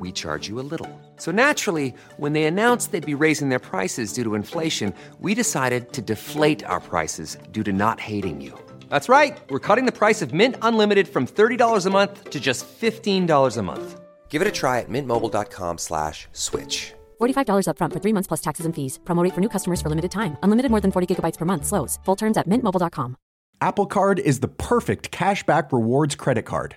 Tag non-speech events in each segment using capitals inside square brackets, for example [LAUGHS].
we charge you a little. So naturally, when they announced they'd be raising their prices due to inflation, we decided to deflate our prices due to not hating you. That's right. We're cutting the price of Mint Unlimited from $30 a month to just $15 a month. Give it a try at mintmobile.com slash switch. $45 upfront for three months plus taxes and fees. Promo rate for new customers for limited time. Unlimited more than 40 gigabytes per month. Slows. Full terms at mintmobile.com. Apple Card is the perfect cashback rewards credit card.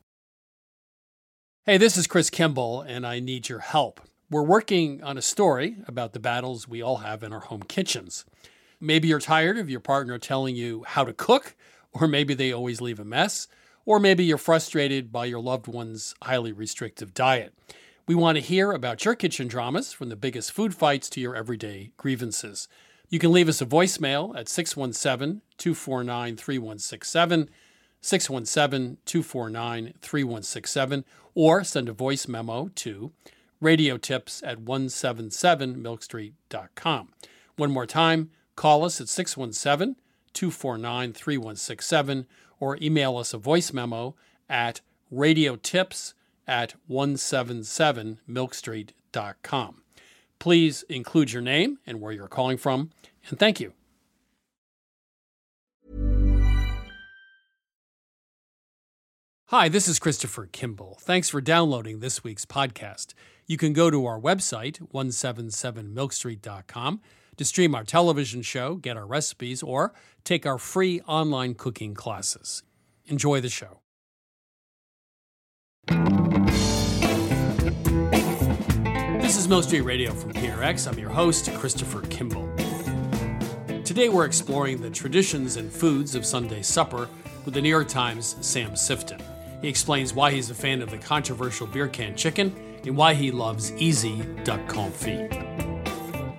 Hey, this is Chris Kimball, and I need your help. We're working on a story about the battles we all have in our home kitchens. Maybe you're tired of your partner telling you how to cook, or maybe they always leave a mess, or maybe you're frustrated by your loved one's highly restrictive diet. We want to hear about your kitchen dramas, from the biggest food fights to your everyday grievances. You can leave us a voicemail at 617 249 3167, 617 249 3167, or send a voice memo to radiotips at 177milkstreet.com. One more time, call us at 617 249 3167 or email us a voice memo at radiotips at 177milkstreet.com. Please include your name and where you're calling from, and thank you. Hi, this is Christopher Kimball. Thanks for downloading this week's podcast. You can go to our website, 177milkstreet.com, to stream our television show, get our recipes, or take our free online cooking classes. Enjoy the show. This is Milk Street Radio from PRX. I'm your host, Christopher Kimball. Today we're exploring the traditions and foods of Sunday supper with the New York Times' Sam Sifton. He explains why he's a fan of the controversial beer can chicken and why he loves easy duck confit.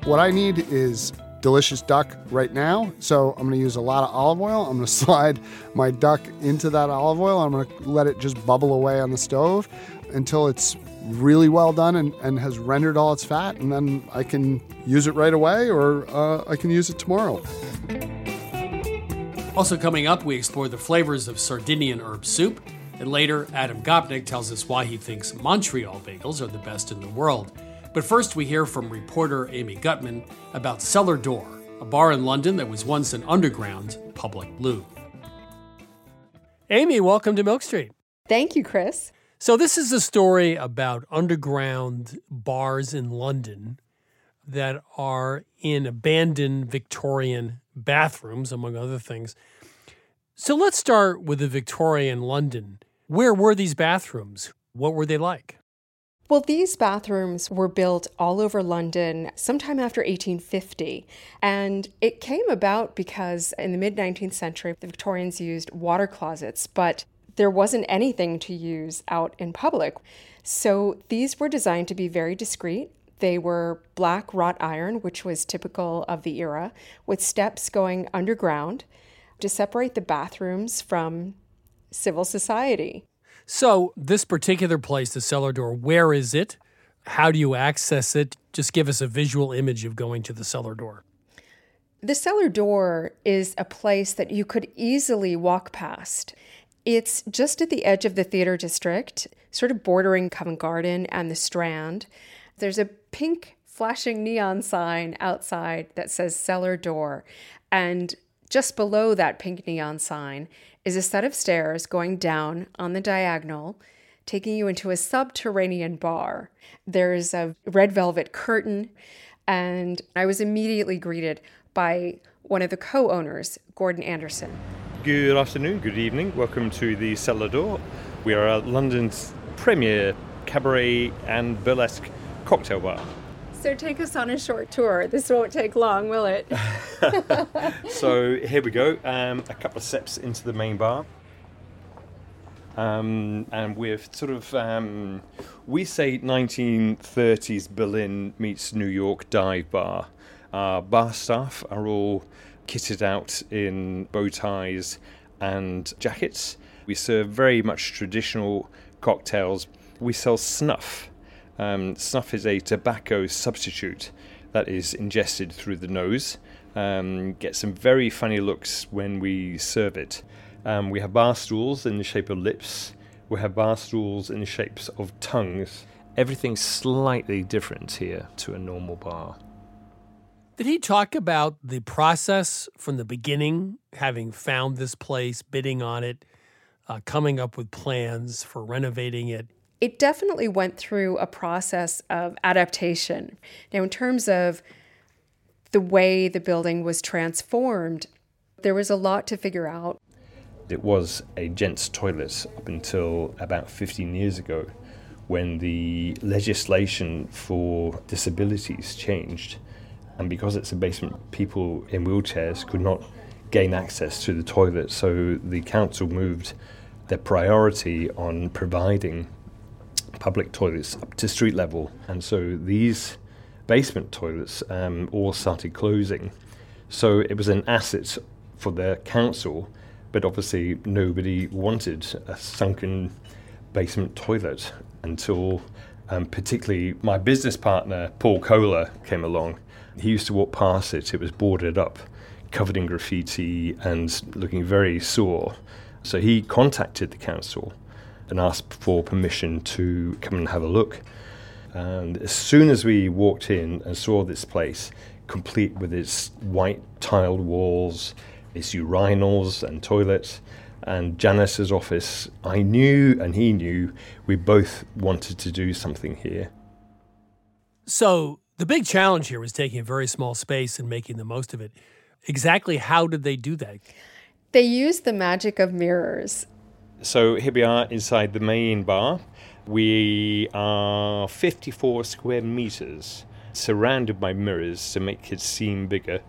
What I need is delicious duck right now. So I'm going to use a lot of olive oil. I'm going [LAUGHS] to slide my duck into that olive oil. I'm going to let it just bubble away on the stove until it's really well done and, and has rendered all its fat. And then I can use it right away or uh, I can use it tomorrow. Also, coming up, we explore the flavors of Sardinian herb soup. And later, Adam Gopnik tells us why he thinks Montreal bagels are the best in the world. But first, we hear from reporter Amy Gutman about Cellar Door, a bar in London that was once an underground public loo. Amy, welcome to Milk Street. Thank you, Chris. So, this is a story about underground bars in London that are in abandoned Victorian bathrooms, among other things. So, let's start with the Victorian London. Where were these bathrooms? What were they like? Well, these bathrooms were built all over London sometime after 1850. And it came about because in the mid 19th century, the Victorians used water closets, but there wasn't anything to use out in public. So these were designed to be very discreet. They were black wrought iron, which was typical of the era, with steps going underground to separate the bathrooms from civil society. So, this particular place, the cellar door, where is it? How do you access it? Just give us a visual image of going to the cellar door. The cellar door is a place that you could easily walk past. It's just at the edge of the theater district, sort of bordering Covent Garden and the Strand. There's a pink flashing neon sign outside that says cellar door. And just below that pink neon sign is a set of stairs going down on the diagonal, taking you into a subterranean bar. There's a red velvet curtain, and I was immediately greeted by one of the co owners, Gordon Anderson. Good afternoon, good evening. Welcome to the Cellar Door. We are London's premier cabaret and burlesque cocktail bar. So take us on a short tour. This won't take long, will it? [LAUGHS] [LAUGHS] so here we go. Um, a couple of steps into the main bar. Um, and we're sort of, um, we say 1930s Berlin meets New York dive bar. Our bar staff are all kitted out in bow ties and jackets. We serve very much traditional cocktails. We sell snuff. Um, snuff is a tobacco substitute that is ingested through the nose. Um, get some very funny looks when we serve it. Um, we have bar stools in the shape of lips. We have bar stools in the shapes of tongues. Everything's slightly different here to a normal bar. Did he talk about the process from the beginning, having found this place, bidding on it, uh, coming up with plans for renovating it? It definitely went through a process of adaptation. Now, in terms of the way the building was transformed, there was a lot to figure out. It was a gents' toilet up until about 15 years ago when the legislation for disabilities changed. And because it's a basement, people in wheelchairs could not gain access to the toilet. So the council moved their priority on providing public toilets up to street level. And so these basement toilets um, all started closing. So it was an asset for the council, but obviously nobody wanted a sunken basement toilet until um, particularly my business partner, Paul Kohler, came along he used to walk past it, it was boarded up, covered in graffiti, and looking very sore. So he contacted the council and asked for permission to come and have a look. And as soon as we walked in and saw this place, complete with its white tiled walls, its urinals and toilets, and Janice's office, I knew and he knew we both wanted to do something here. So the big challenge here was taking a very small space and making the most of it. Exactly how did they do that? They used the magic of mirrors. So here we are inside the main bar. We are 54 square meters, surrounded by mirrors to make it seem bigger.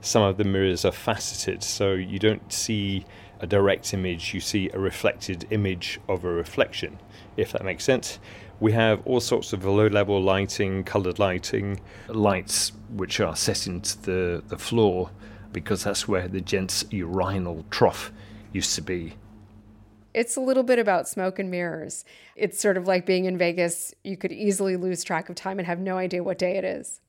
Some of the mirrors are faceted, so you don't see a direct image, you see a reflected image of a reflection, if that makes sense. We have all sorts of low level lighting, coloured lighting, lights which are set into the, the floor because that's where the gents' urinal trough used to be. It's a little bit about smoke and mirrors. It's sort of like being in Vegas. You could easily lose track of time and have no idea what day it is.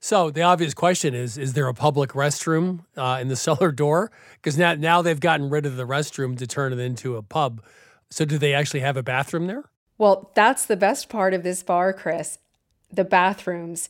So the obvious question is: Is there a public restroom uh, in the [LAUGHS] cellar door? Because now now they've gotten rid of the restroom to turn it into a pub. So do they actually have a bathroom there? Well, that's the best part of this bar, Chris the bathrooms.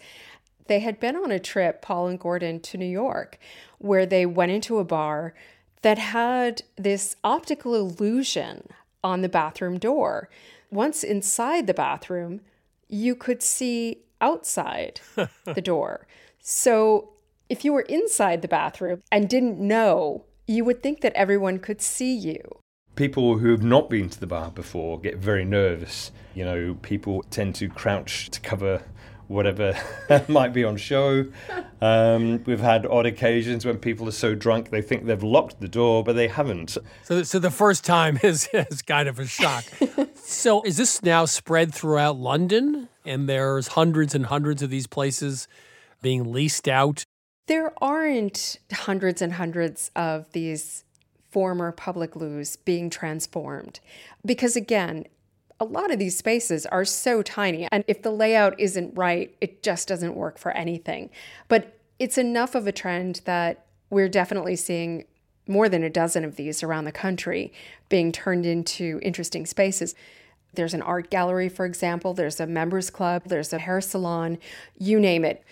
They had been on a trip, Paul and Gordon, to New York, where they went into a bar that had this optical illusion on the bathroom door. Once inside the bathroom, you could see outside [LAUGHS] the door. So if you were inside the bathroom and didn't know, you would think that everyone could see you people who have not been to the bar before get very nervous. You know, people tend to crouch to cover whatever [LAUGHS] [LAUGHS] might be on show. Um, we've had odd occasions when people are so drunk they think they've locked the door, but they haven't. So, so the first time [LAUGHS] is, is kind of a shock. so, is this now spread throughout London? And there's hundreds and hundreds of these places being leased out? There aren't hundreds and hundreds of these former public loos being transformed. Because again, a lot of these spaces are so tiny, and if the layout isn't right, it just doesn't work for anything. But it's enough of a trend that we're definitely seeing more than a dozen of these around the country being turned into interesting spaces. There's an art gallery, for example, there's a members club, there's a hair salon, you name it.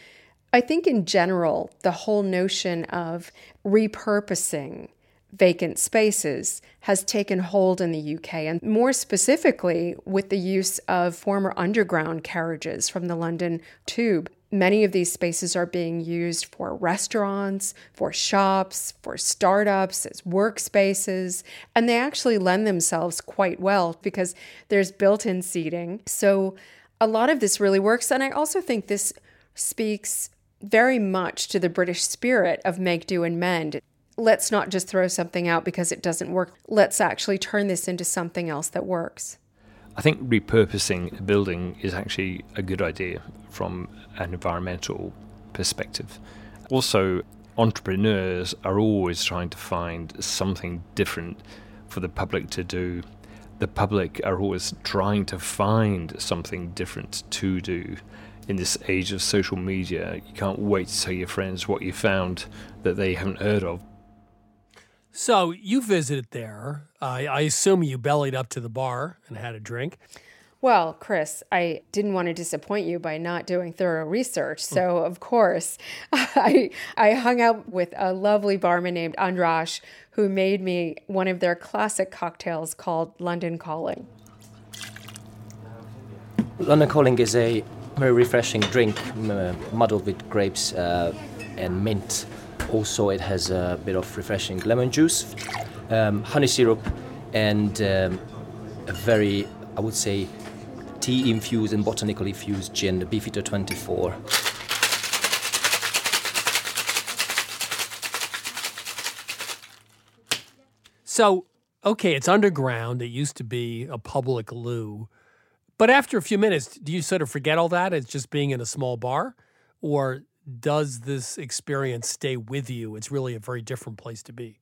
I think in general, the whole notion of repurposing vacant spaces has taken hold in the UK, and more specifically with the use of former underground carriages from the London Tube. Many of these spaces are being used for restaurants, for shops, for startups, as workspaces, and they actually lend themselves quite well because there's built in seating. So a lot of this really works. And I also think this speaks very much to the British spirit of make, do, and mend. Let's not just throw something out because it doesn't work. Let's actually turn this into something else that works. I think repurposing a building is actually a good idea from an environmental perspective. Also, entrepreneurs are always trying to find something different for the public to do. The public are always trying to find something different to do. In this age of social media, you can't wait to tell your friends what you found that they haven't heard of. So you visited there. I, I assume you bellied up to the bar and had a drink. Well, Chris, I didn't want to disappoint you by not doing thorough research. So, of course, [LAUGHS] I, I hung out with a lovely barman named Andrash who made me one of their classic cocktails called London Calling. London Calling is a very refreshing drink muddled with grapes uh, and mint also, it has a bit of refreshing lemon juice, um, honey syrup, and um, a very, I would say, tea infused and botanically infused gin, the Beefeater 24. So, okay, it's underground. It used to be a public loo. But after a few minutes, do you sort of forget all that as just being in a small bar? Or does this experience stay with you? It's really a very different place to be.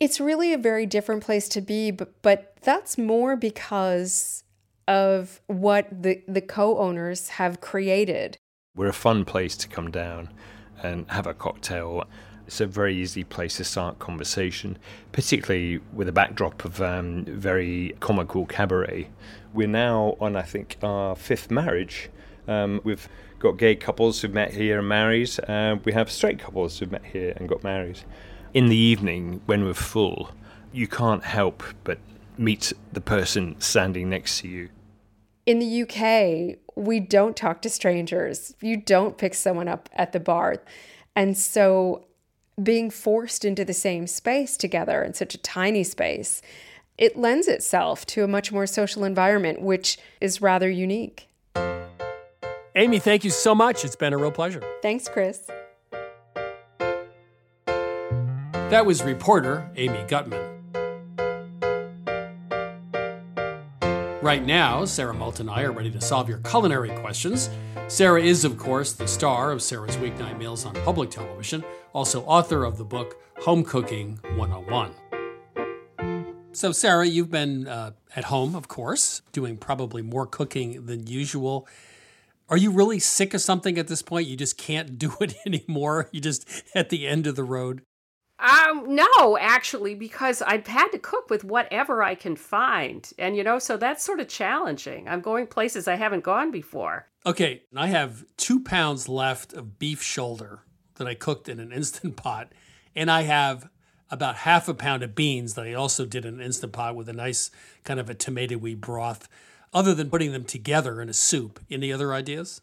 It's really a very different place to be, but, but that's more because of what the, the co owners have created. We're a fun place to come down and have a cocktail. It's a very easy place to start conversation, particularly with a backdrop of um, very comical cabaret. We're now on, I think, our fifth marriage. Um, we've got gay couples who've met here and married. Uh, we have straight couples who've met here and got married. In the evening, when we're full, you can't help but meet the person standing next to you. In the UK, we don't talk to strangers. You don't pick someone up at the bar. And so being forced into the same space together in such a tiny space, it lends itself to a much more social environment, which is rather unique. Amy, thank you so much. It's been a real pleasure. Thanks, Chris. That was reporter Amy Gutman. Right now, Sarah Moulton and I are ready to solve your culinary questions. Sarah is, of course, the star of Sarah's Weeknight Meals on public television, also author of the book Home Cooking 101. So, Sarah, you've been uh, at home, of course, doing probably more cooking than usual. Are you really sick of something at this point? You just can't do [LAUGHS] it anymore? You just at the end of the road? Um, no, actually, because I've had to cook with whatever I can find. And, you know, so that's sort of challenging. I'm going places I haven't gone before. Okay, I have two pounds left of beef shoulder that I cooked in an instant pot. And I have about half a pound of beans that I also did in an instant pot with a nice kind of a tomatoey broth other than putting them together in a soup. Any other ideas?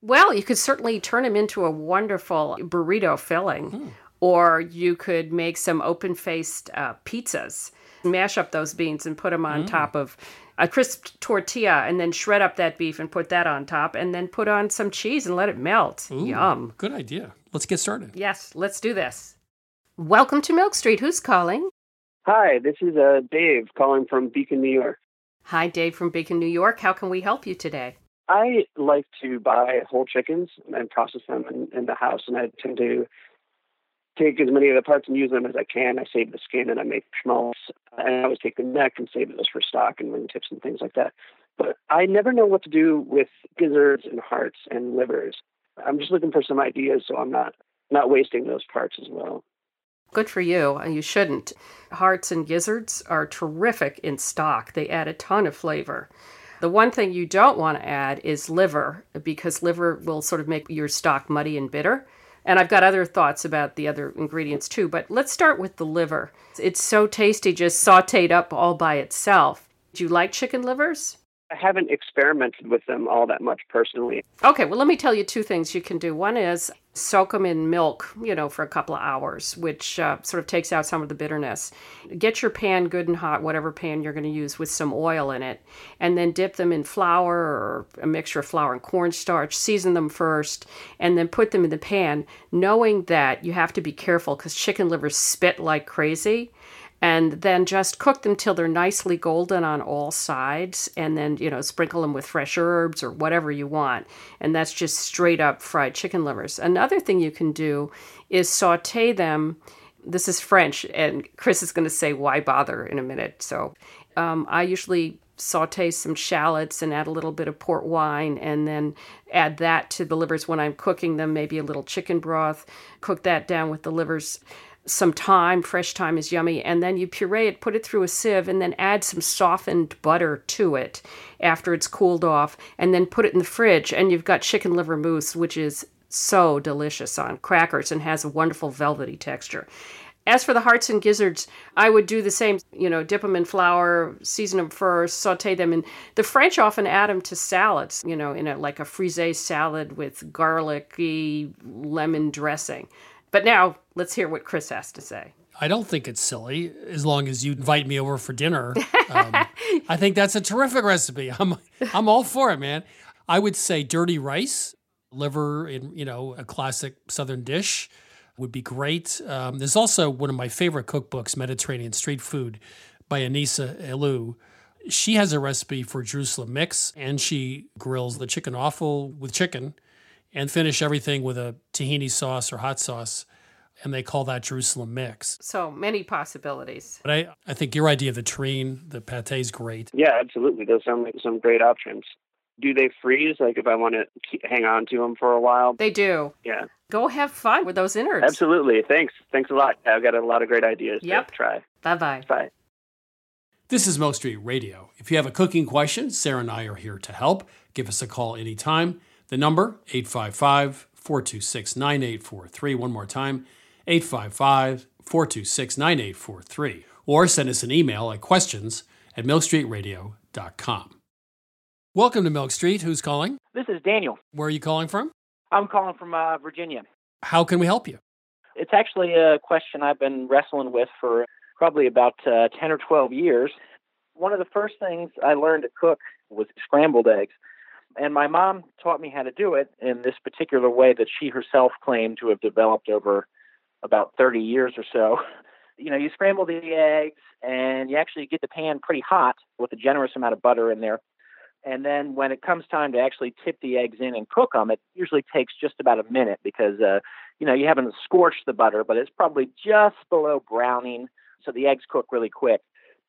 Well, you could certainly turn them into a wonderful burrito filling, hmm. or you could make some open faced uh, pizzas. Mash up those beans and put them on mm. top of a crisp tortilla and then shred up that beef and put that on top and then put on some cheese and let it melt. Ooh, Yum. Good idea. Let's get started. Yes, let's do this. Welcome to Milk Street. Who's calling? Hi, this is uh, Dave calling from Beacon, New York. Hi, Dave from Beacon, New York. How can we help you today? I like to buy whole chickens and process them in, in the house, and I tend to take as many of the parts and use them as I can. I save the skin and I make schmaltz, and I always take the neck and save those for stock and wing tips and things like that. But I never know what to do with gizzards and hearts and livers. I'm just looking for some ideas so I'm not not wasting those parts as well. Good for you. Uh, you shouldn't. Hearts and gizzards are terrific in stock, they add a ton of flavor. The one thing you don't want to add is liver, because liver will sort of make your stock muddy and bitter. And I've got other thoughts about the other ingredients too, but let's start with the liver. It's so tasty just sauteed up all by itself. Do you like chicken livers? I haven't experimented with them all that much personally. Okay, well, let me tell you two things you can do. One is soak them in milk, you know, for a couple of hours, which uh, sort of takes out some of the bitterness. Get your pan good and hot, whatever pan you're going to use, with some oil in it, and then dip them in flour or a mixture of flour and cornstarch. Season them first, and then put them in the pan, knowing that you have to be careful because chicken livers spit like crazy and then just cook them till they're nicely golden on all sides and then you know sprinkle them with fresh herbs or whatever you want and that's just straight up fried chicken livers. Another thing you can do is saute them. This is french and chris is going to say why bother? in a minute. So um, i usually saute some shallots and add a little bit of port wine and then add that to the livers when i'm cooking them maybe a little chicken broth cook that down with the livers some thyme, fresh thyme is yummy, and then you puree it, put it through a sieve, and then add some softened butter to it after it's cooled off, and then put it in the fridge, and you've got chicken liver mousse, which is so delicious on crackers and has a wonderful velvety texture. As for the hearts and gizzards, I would do the same. You know, dip them in flour, season them first, saute them, and the French often add them to salads. You know, in a like a frisee salad with garlicky lemon dressing. But now let's hear what Chris has to say. I don't think it's silly as long as you invite me over for dinner. Um, I think that's a terrific recipe. I'm I'm all for it, man. I would say dirty rice, liver in you know a classic Southern dish would be great. Um, there's also one of my favorite cookbooks, Mediterranean Street Food, by Anissa Helou. She has a recipe for Jerusalem mix, and she grills the chicken offal with chicken and finish everything with a tahini sauce or hot sauce. And they call that Jerusalem mix. So many possibilities. But I, I think your idea of the terrine, the pate is great. Yeah, absolutely. Those sound like some great options. Do they freeze? Like if I want to keep, hang on to them for a while? They do. Yeah. Go have fun with those innards. Absolutely. Thanks. Thanks a lot. I've got a lot of great ideas yep. to try. Bye bye. Bye. This is Milk Street Radio. If you have a cooking question, Sarah and I are here to help. Give us a call anytime. The number, 855 426 9843. One more time, 855 426 9843. Or send us an email at questions at milkstreetradio.com. Welcome to Milk Street. Who's calling? This is Daniel. Where are you calling from? I'm calling from uh, Virginia. How can we help you? It's actually a question I've been wrestling with for probably about uh, 10 or 12 years. One of the first things I learned to cook was scrambled eggs. And my mom taught me how to do it in this particular way that she herself claimed to have developed over about 30 years or so. [LAUGHS] You know, you scramble the eggs and you actually get the pan pretty hot with a generous amount of butter in there. And then when it comes time to actually tip the eggs in and cook them, it usually takes just about a minute because, uh, you know, you haven't scorched the butter, but it's probably just below browning. So the eggs cook really quick.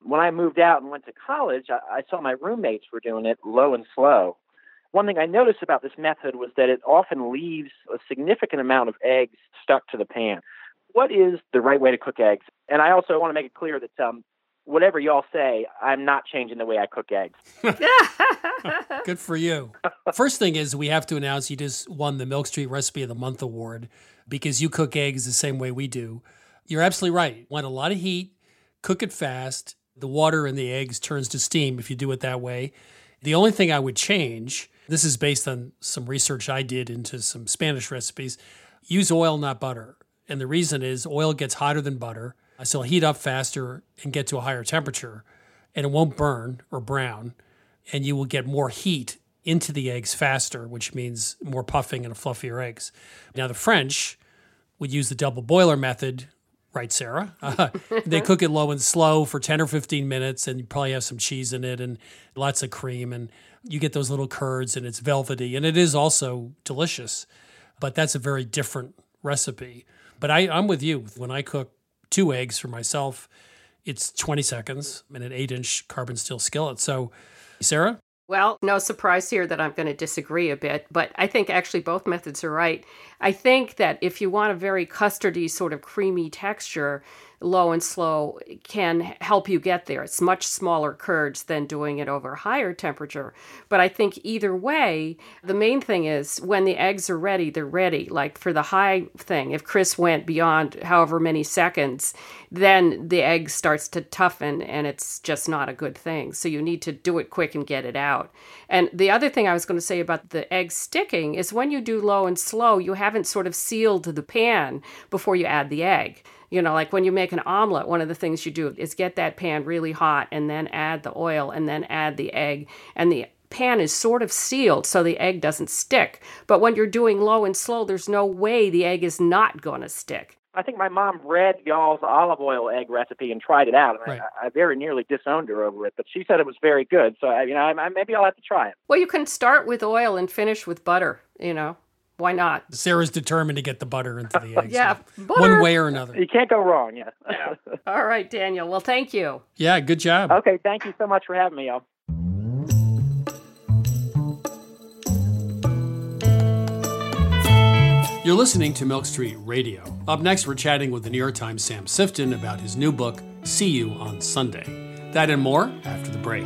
When I moved out and went to college, I, I saw my roommates were doing it low and slow. One thing I noticed about this method was that it often leaves a significant amount of eggs stuck to the pan. What is the right way to cook eggs? And I also want to make it clear that um, whatever y'all say, I'm not changing the way I cook eggs. [LAUGHS] [LAUGHS] Good for you. First thing is, we have to announce you just won the Milk Street Recipe of the Month award because you cook eggs the same way we do. You're absolutely right. Want a lot of heat, cook it fast. The water in the eggs turns to steam if you do it that way. The only thing I would change this is based on some research I did into some Spanish recipes. Use oil, not butter. And the reason is oil gets hotter than butter, so it'll heat up faster and get to a higher temperature, and it won't burn or brown. And you will get more heat into the eggs faster, which means more puffing and fluffier eggs. Now, the French would use the double boiler method, right, Sarah? Uh, [LAUGHS] [LAUGHS] they cook it low and slow for 10 or 15 minutes, and you probably have some cheese in it and lots of cream. And you get those little curds and it's velvety and it is also delicious, but that's a very different recipe. But I, I'm with you. When I cook two eggs for myself, it's 20 seconds in an eight inch carbon steel skillet. So, Sarah? Well, no surprise here that I'm going to disagree a bit, but I think actually both methods are right. I think that if you want a very custardy, sort of creamy texture, low and slow can help you get there. It's much smaller curds than doing it over higher temperature. But I think either way, the main thing is when the eggs are ready, they're ready. Like for the high thing, if Chris went beyond however many seconds, then the egg starts to toughen and it's just not a good thing. So you need to do it quick and get it out. And the other thing I was going to say about the egg sticking is when you do low and slow, you haven't sort of sealed the pan before you add the egg. You know, like when you make an omelet, one of the things you do is get that pan really hot and then add the oil and then add the egg. And the pan is sort of sealed so the egg doesn't stick. But when you're doing low and slow, there's no way the egg is not going to stick. I think my mom read y'all's olive oil egg recipe and tried it out. And Right. I, I very nearly disowned her over it, but she said it was very good. So I, you know, I, I, maybe I'll have to try it. Well, you can start with oil and finish with butter, you know. Why not? Sarah's determined to get the butter into the [LAUGHS] eggs. Yeah, so butter. One way or another. You can't go wrong. Yeah. [LAUGHS] All right, Daniel. Well, thank you. Yeah, good job. okay. Thank you so much for having me, y'all. You're listening to Milk Street Radio. Up next, we're chatting with the New York Times' Sam Sifton about his new book, See You on Sunday. That and more after the break.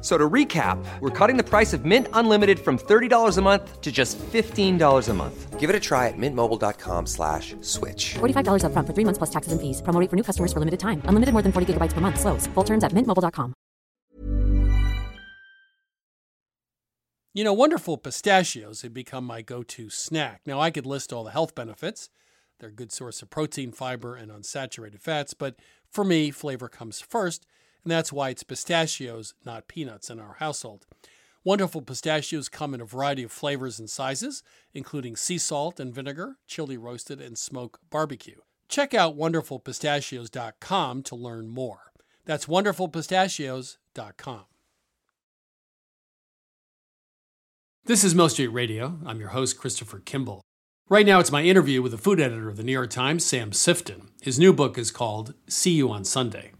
F- So to recap, we're cutting the price of Mint Unlimited from $30 a month to just $15 a month. Give it a try at mintmobile.com slash switch. $45 upfront for three months plus taxes and fees. Promo rate for new customers for limited time. Unlimited more than 40 gigabytes per month. Slows. Full terms at mintmobile.com. You know, wonderful pistachios have become my go to snack. Now, I could list all the health benefits. They're a good source of protein, fiber, and unsaturated fats, but for me, flavor comes first, and that's why it's pistachios, not peanuts, in our household. Wonderful pistachios come in a variety of flavors and sizes, including sea salt and vinegar, chili roasted, and smoke barbecue. Check out wonderfulpistachios.com to learn more. That's wonderfulpistachios.com. This is Milk Street Radio. I'm your host, Christopher Kimball. Right now, it's my interview with the food editor of the New York Times, Sam Sifton. His new book is called See You on Sunday.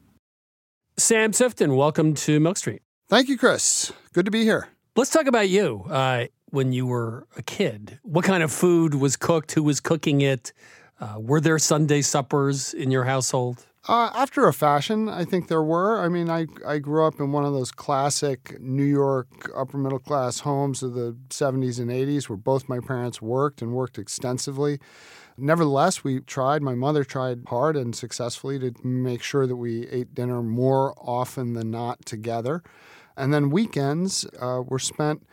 Sam Sifton, welcome to Milk Street. Thank you, Chris. Good to be here. Let's talk about you. Uh, when you were a kid, what kind of food was cooked? Who was cooking it? Uh, were there Sunday suppers in your household? Uh, after a fashion, I think there were. I mean, I, I grew up in one of those classic New York upper middle class homes of the 70s and 80s where both my parents worked and worked extensively. Nevertheless, we tried, my mother tried hard and successfully to make sure that we ate dinner more often than not together. And then weekends uh, were spent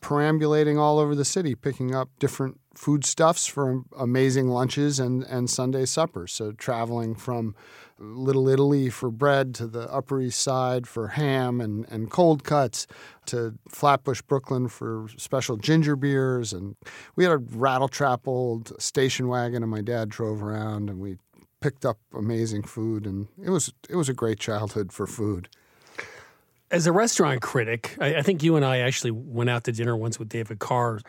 perambulating all over the city, picking up different foodstuffs for amazing lunches and, and Sunday suppers. So traveling from Little Italy for bread to the Upper East Side for ham and, and cold cuts to Flatbush, Brooklyn for special ginger beers. And we had a rattletrap old station wagon, and my dad drove around, and we picked up amazing food. And it was it was a great childhood for food. As a restaurant critic, I, I think you and I actually went out to dinner once with David Carr.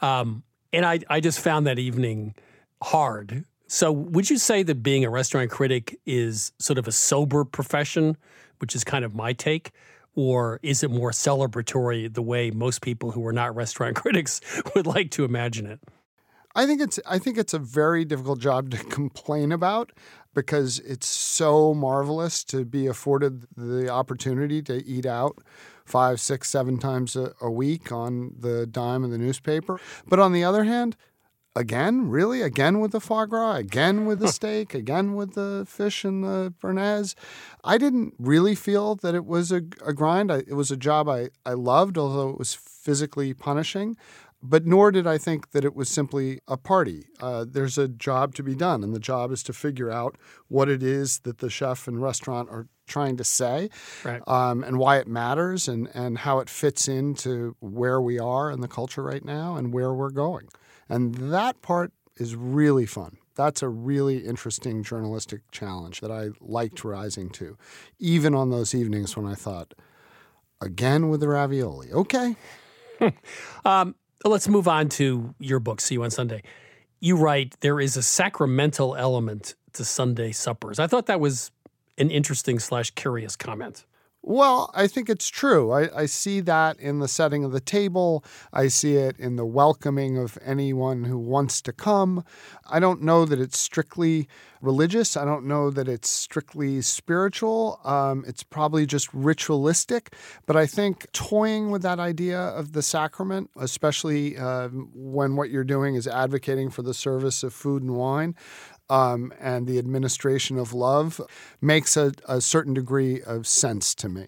Um, and I, I just found that evening hard. So, would you say that being a restaurant critic is sort of a sober profession, which is kind of my take? Or is it more celebratory the way most people who are not restaurant [LAUGHS] critics would like to imagine it? I think it's I think it's a very difficult job to [LAUGHS] complain about because it's so marvelous to be afforded the opportunity to eat out five, six, seven times a, a week on the dime of the newspaper. But on the other hand, again, really? Again with the foie gras? Again with the steak? Again with the fish and the béarnaise? I didn't really feel that it was a, a grind. I, it was a job I, I loved, although it was physically punishing. But nor did I think that it was simply a party. Uh, there's a job to be done, and the job is to figure out what it is that the chef and restaurant are trying to say Right. um, and why it matters and, and how it fits into where we are in the culture right now and where we're going. And that part is really fun. That's a really interesting journalistic challenge that I liked rising to, even on those evenings when I thought, again with the ravioli. Okay. [LAUGHS] Um, let's move on to your book, See You on Sunday. You write there is a sacramental element to Sunday suppers. I thought that was an interesting slash curious comment. Well, I think it's true. I, I see that in the setting of the table. I see it in the welcoming of anyone who wants to come. I don't know that it's strictly religious. I don't know that it's strictly spiritual. Um, it's probably just ritualistic. But I think toying with that idea of the sacrament, especially uh, when what you're doing is advocating for the service of food and wine, um, and the administration of love makes a, a certain degree of sense to me.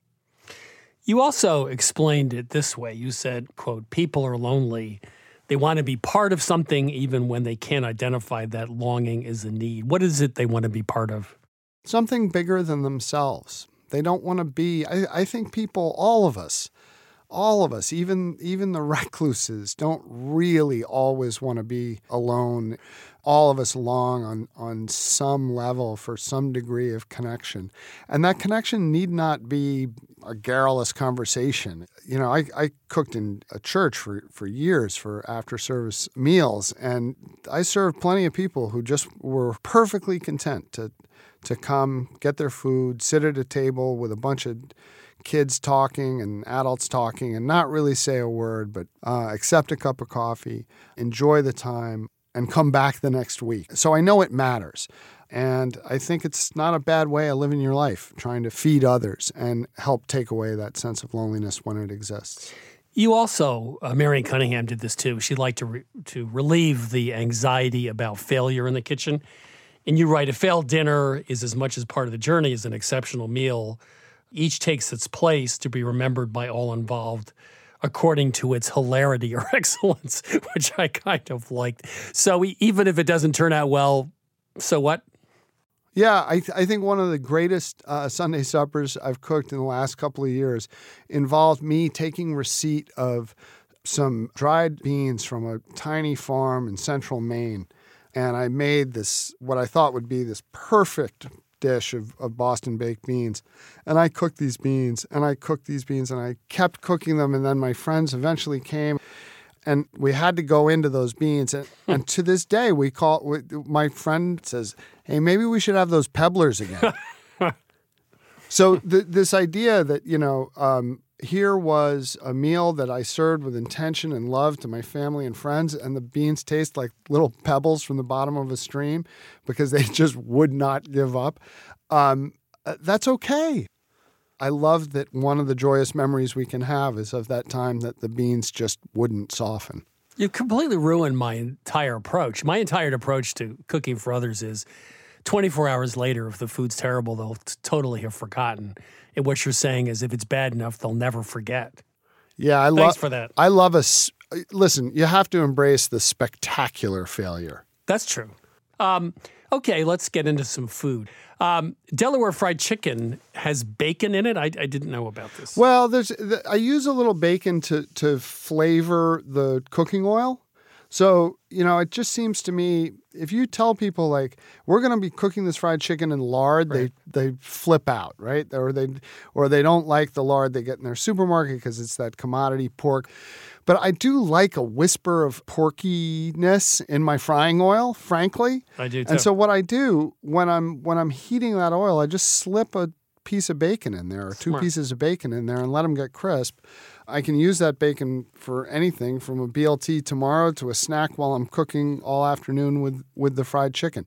You also explained it this way. You said, quote, people are lonely. They want to be part of something even when they can't identify that longing is a need. What is it they want to be part of? Something bigger than themselves. They don't want to be, I, I think people, all of us, all of us, even even the [LAUGHS] recluses, don't really always want to be alone. All of us long on on some level for some degree of connection, and that connection need not be a garrulous conversation. You know, I, I cooked in a church for, for years for after service meals, and I served plenty of people who just were perfectly content to to come get their food, sit at a table with a bunch of kids talking and adults talking and not really say a word, but uh, accept a cup of coffee, enjoy the time, and come back the next week. So I know it matters. And I think it's not a bad way of living your life, trying to feed others and help take away that sense of loneliness when it exists. You also, uh, Marion Cunningham did this too. She liked to re- to relieve the anxiety about failure in the kitchen. And you write, a failed dinner is as much as part of the journey as an exceptional meal. Each takes its place to be remembered by all involved according to its hilarity or [LAUGHS] excellence, which I kind of liked. So even if it doesn't turn out well, so what? Yeah, I, th- I think one of the greatest uh, Sunday suppers I've cooked in the last couple of years involved me taking receipt of some dried beans from a tiny farm in central Maine. And I made this, what I thought would be this perfect dish of, of Boston baked beans. And I cooked these beans and I cooked these beans and I kept cooking them. And then my friends eventually came and we had to go into those beans. And, [LAUGHS] and to this day, we call we, my friend says, "Hey, maybe we should have those pebblers again." [LAUGHS] so th- this idea that you know, um, here was a meal that I served with intention and love to my family and friends, and the beans taste like little [LAUGHS] pebbles from the bottom of a stream because they [LAUGHS] just would not give up. Um, uh, that's okay. I love that one of the joyous memories we can have is of that time that the beans just wouldn't soften. You completely ruined my entire approach. My entire approach to cooking for others is 24 hours later, if the food's terrible, they'll totally have forgotten. And what you're saying is if it's bad enough, they'll never forget. Yeah, I love for that. I love a s- listen. You have to embrace the spectacular failure. That's true. Um, okay, let's get into some food. Um, Delaware fried chicken has bacon in it. I, I didn't know about this. Well, there's th- I use a little bacon to to flavor the cooking oil. So, you know, it just seems to me if you tell people like we're going to be cooking this fried chicken in lard, they they flip out, right? Or they or they don't like the lard they get in their supermarket because it's that commodity pork. But I do like a whisper of porkiness in my frying oil, frankly. I do too. And so what I do when I'm when I'm heating that oil, I just slip a piece of bacon in there or two Smart. pieces of bacon in there and let them get crisp. I can use that bacon for anything from a BLT tomorrow to a snack while I'm cooking all afternoon with with the fried chicken.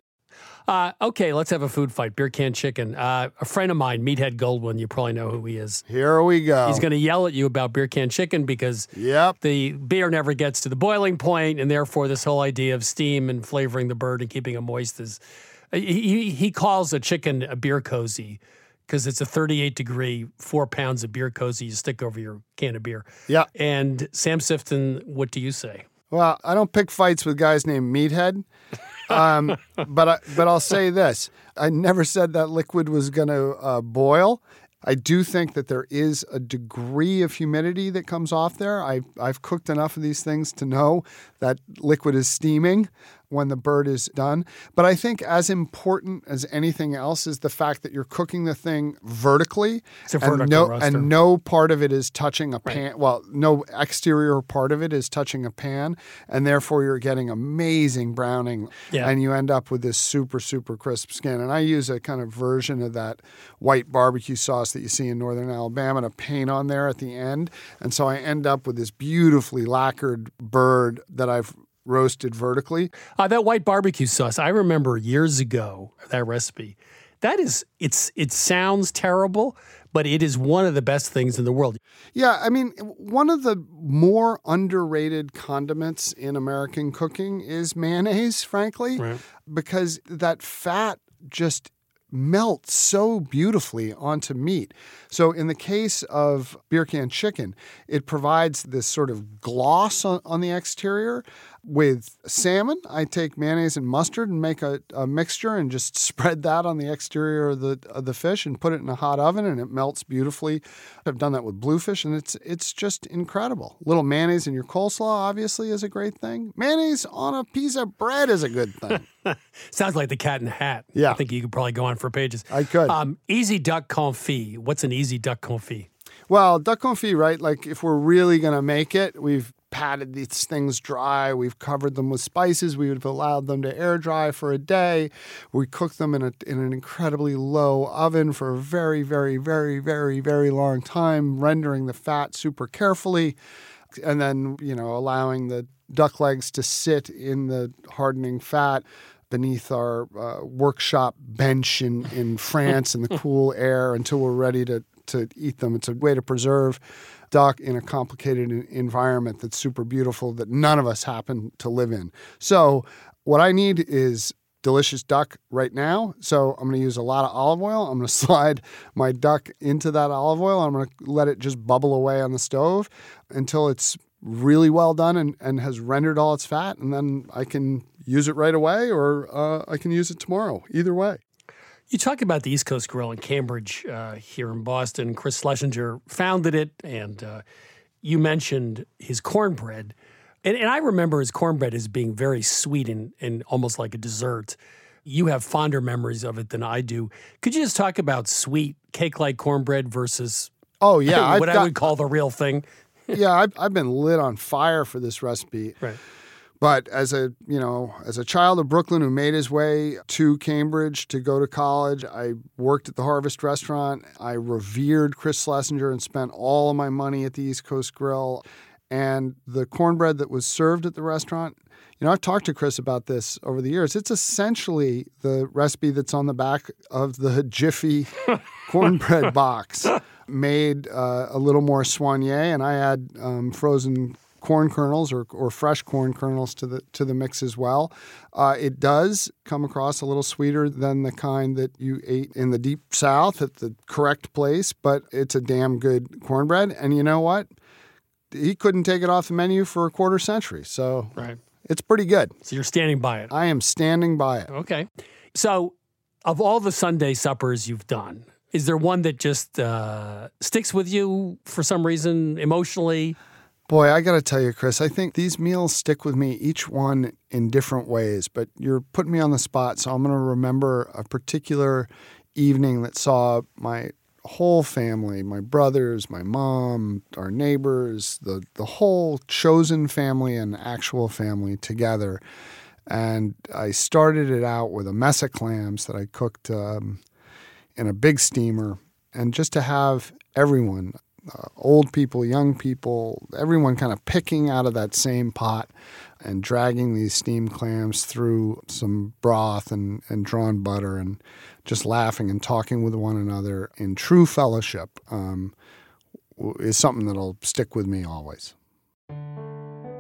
Uh, okay, let's have a food fight. Beer can chicken. Uh, a friend of mine, Meathead Goldwyn, you probably know who he is. Here we go. He's going to yell at you about beer can chicken because Yep. the beer never gets to the boiling point, and therefore this whole idea of steam and flavoring the bird and keeping it moist is. He, he- he calls a chicken a beer cozy because it's a 38 degree, four pounds of beer cozy you stick over your can of beer. Yeah. And Sam Sifton, what do you say? Well, I don't pick fights with guys named Meathead. Um, [LAUGHS] but I, but I'll say this: I never said that liquid was going to uh, boil. I do think that there is a degree of humidity that comes off there. I, I've cooked enough of these things to know that liquid is steaming when the bird is done. But I think as important as anything else is the fact that you're cooking the thing vertically, It's a and no and no part of it is touching a pan. Well, no exterior part of it is touching a pan, and therefore you're getting amazing browning, Yeah. and you end up with this super super crisp skin. And I use a kind of version of that white barbecue sauce that you see in northern Alabama to paint on there at the end, and so I end up with this beautifully lacquered bird that I've roasted vertically. Uh, that white barbecue sauce, I remember years ago that recipe. That is, it's it sounds terrible, but it is one of the best things in the world. Yeah, I mean, one of the more underrated condiments in American cooking is mayonnaise, frankly, because that fat just melts so beautifully onto meat. So, in the case of beer can chicken, it provides this sort of gloss on, on the exterior. With salmon, I take mayonnaise and mustard and make a, a mixture and just [LAUGHS] spread that on the exterior of the of the fish and put it in a hot oven and it melts beautifully. I've done that with bluefish and it's it's just incredible. little mayonnaise in your coleslaw obviously is a great thing. Mayonnaise on a piece of bread is a good thing. [LAUGHS] Sounds like the cat in the hat. Yeah. I think you could probably go on for pages. I could. Um, easy duck confit. What's an easy duck confit? Well, duck confit, right? Like if we're really gonna make it, we've patted these things dry. We've covered them with spices. We would have allowed them to air dry for a day. We cook them in a in an incredibly low oven for a very, very, very, very, very long time, rendering the fat super carefully, and then you know allowing the duck legs to sit in the hardening fat beneath our uh, workshop bench in, in [LAUGHS] France in the cool air until we're ready to, to eat them. It's a way to preserve duck in a complicated environment that's super beautiful that none of us happen to live in. So, what I need is delicious duck right now. So, I'm going to use a lot of olive oil. I'm going [LAUGHS] to slide my duck into that olive oil. I'm going to let it just bubble away on the stove until it's really well done and, and has rendered all its fat. And then I can use it right away or uh, I can use it tomorrow. Either way. You talk about the East Coast Grill in Cambridge uh, here in Boston. Chris Schlesinger founded it, and uh, you mentioned his cornbread. And, and I remember his cornbread as being very sweet and, and almost like a dessert. You have fonder memories of it than I do. Could you just talk about sweet cake like cornbread versus Oh, yeah. [LAUGHS] I've what I got- would call the real thing? yeah, I've, I've been lit on fire for this recipe. Right. But as a you know, as a child of Brooklyn who made his way to Cambridge to go to college, I worked at the Harvest Restaurant. I revered Chris Schlesinger and spent all of my money at the East Coast Grill. And the cornbread that was served at the restaurant, you know, I've talked to Chris about this over the years. It's essentially the recipe that's on the back of the Jiffy [LAUGHS] cornbread box, made uh, a little more soigné, and I add um, frozen corn kernels or, or fresh corn kernels to the to the mix as well. Uh, it does come across a little sweeter than the kind that you ate in the deep south at the correct place, but it's a damn good cornbread. And you know what? He couldn't take it off the menu for a quarter century, so Right. it's pretty good. So you're standing by it. I am standing by it. Okay. So, of all the Sunday suppers you've done, is there one that just uh, sticks with you for some reason emotionally? Boy, I got to tell you, Chris, I think these meals stick with me, each one in different ways, but you're putting me on the spot. So I'm going to remember a particular evening that saw my whole family, my brothers, my mom, our neighbors, the, the whole chosen family and actual family together. And I started it out with a mess of clams that I cooked um, in a big steamer. And just to have everyone, uh, old people, young people, everyone kind of picking out of that same pot and dragging these steamed clams through some broth and, and drawn butter and just laughing and talking with one another in true fellowship um, is something that'll stick with me always.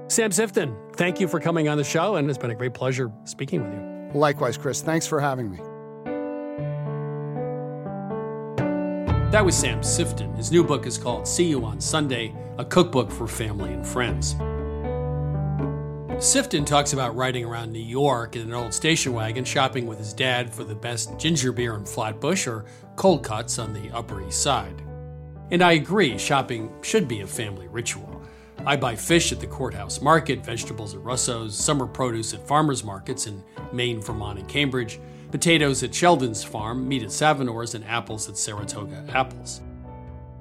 Sam Sifton, thank you for coming on the show, and it's been a great pleasure speaking with you. Likewise, Chris. Thanks for having me. That was Sam Sifton. His new book is called See You on Sunday, a cookbook for family and friends. Sifton talks about riding around New York in an old station wagon, shopping with his dad for the best ginger beer in Flatbush or cold cuts on the Upper East Side. And I agree, shopping should be a family ritual. I buy fish at the courthouse market, vegetables at Russo's, summer produce at farmers markets in Maine, Vermont, and Cambridge, potatoes at Sheldon's farm, meat at Savenor's, and apples at Saratoga Apples.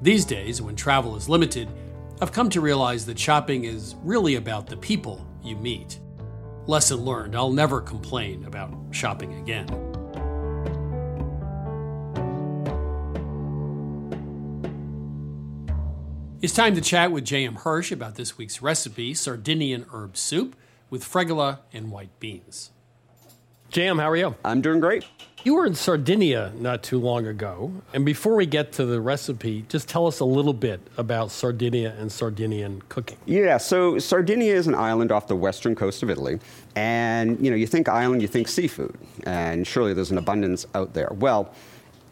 These days, when travel is limited, I've come to realize that shopping is really about the people you meet. Lesson learned, I'll never complain about shopping again. It's time to chat with J.M. Hirsch about this week's recipe Sardinian herb soup with fregola and white beans. J.M., how are you? I'm doing great. You were in Sardinia not too long ago. And before we get to the recipe, just tell us a little bit about Sardinia and Sardinian cooking. Yeah, so Sardinia is an island off the western coast of Italy. And, you know, you think island, you think seafood. And surely there's an abundance out there. Well,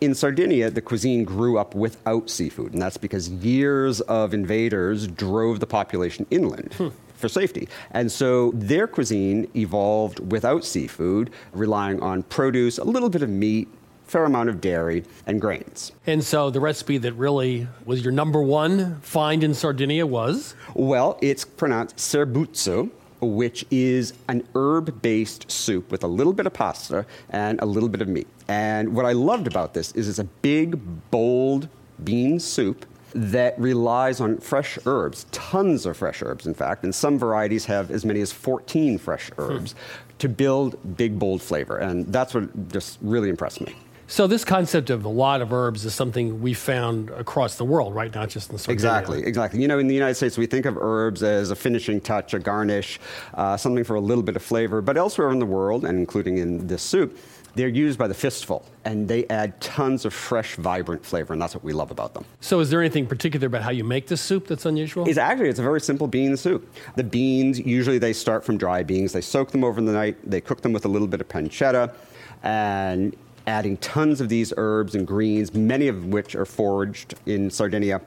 in Sardinia, the cuisine grew up without seafood, and that's because years of invaders drove the population inland. Hmm for safety. And so their cuisine evolved without seafood, relying on produce, a little bit of meat, fair amount of dairy and grains. And so the recipe that really was your number one find in Sardinia was? Well, it's pronounced serbuzzo, which is an herb based soup with a little bit of pasta and a little bit of meat. And what I loved about this is it's a big, bold bean soup that relies on fresh herbs, tons of fresh herbs, in fact, and some varieties have as many as 14 fresh hmm. herbs hmm. to build big, bold flavor. And that's what just really impressed me. So this concept of a lot of herbs is something we found across the world, right? Not just in Sardinia. Exactly, exactly. You know, in the United States, we think of herbs as a finishing touch, a garnish, uh, something for a little bit of flavor. But elsewhere in the world, and including in this soup, they're used by the fistful, and they add tons of fresh, vibrant flavor, and that's what we love about them. So, is there anything particular about how you make this soup that's unusual? It's actually it's a very simple bean soup. The beans usually they start from dry beans. They soak them over the night. They cook them with a little bit of pancetta, and adding tons of these herbs and greens, many of which are foraged in Sardinia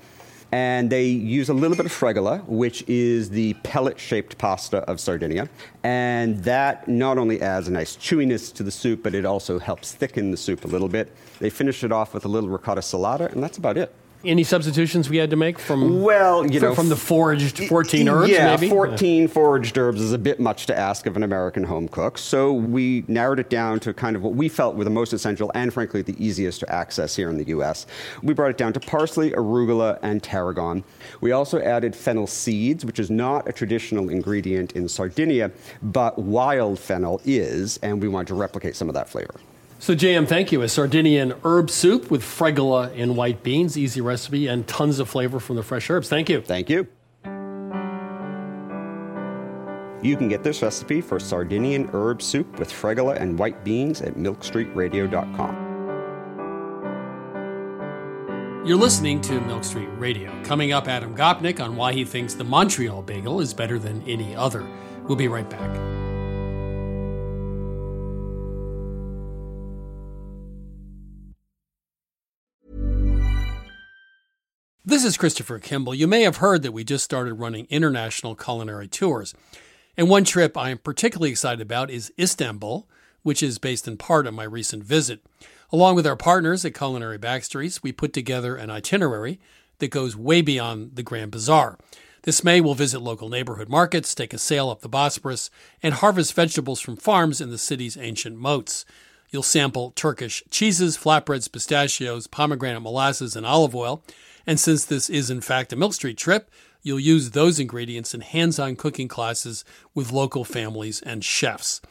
and they use a little bit of fregola, which is the pellet shaped pasta of Sardinia. And that not only adds a nice chewiness to the soup, but it also helps thicken the soup a little bit. They finish it off with a little ricotta salata, and that's about it. Any substitutions we had to make from well, you know, from the foraged 14 herbs? Yeah, maybe? 14 foraged herbs is a bit much to ask of an American home cook. So we narrowed it down to kind of what we felt were the most essential and, frankly, the easiest to access here in the U.S. We brought it down to parsley, arugula, and tarragon. We also added fennel seeds, which is not a traditional ingredient in Sardinia, but wild fennel is, and we wanted to replicate some of that flavor. So, JM, thank you. A Sardinian herb soup with fregola and white beans, easy recipe, and tons of flavor from the fresh herbs. Thank you. Thank you. You can get this recipe for Sardinian herb soup with fregola and white beans at milkstreetradio.com. You're listening to Milk Street Radio. Coming up, Adam Gopnik on why he thinks the Montreal bagel is better than any other. We'll be right back. This is Christopher Kimball. You may have heard that we just started running international culinary tours. And one trip I am particularly excited about is Istanbul, which is based in part on my recent visit. Along with our partners at Culinary Backstreets, we put together an itinerary that goes way beyond the Grand Bazaar. This May, we'll visit local neighborhood markets, take a sail up the Bosporus, and harvest vegetables from farms in the city's ancient moats. You'll sample Turkish cheeses, flatbreads, pistachios, pomegranate molasses, and olive oil. And since this is in fact a Milk Street trip, you'll use those ingredients in hands on cooking classes with local families and chefs.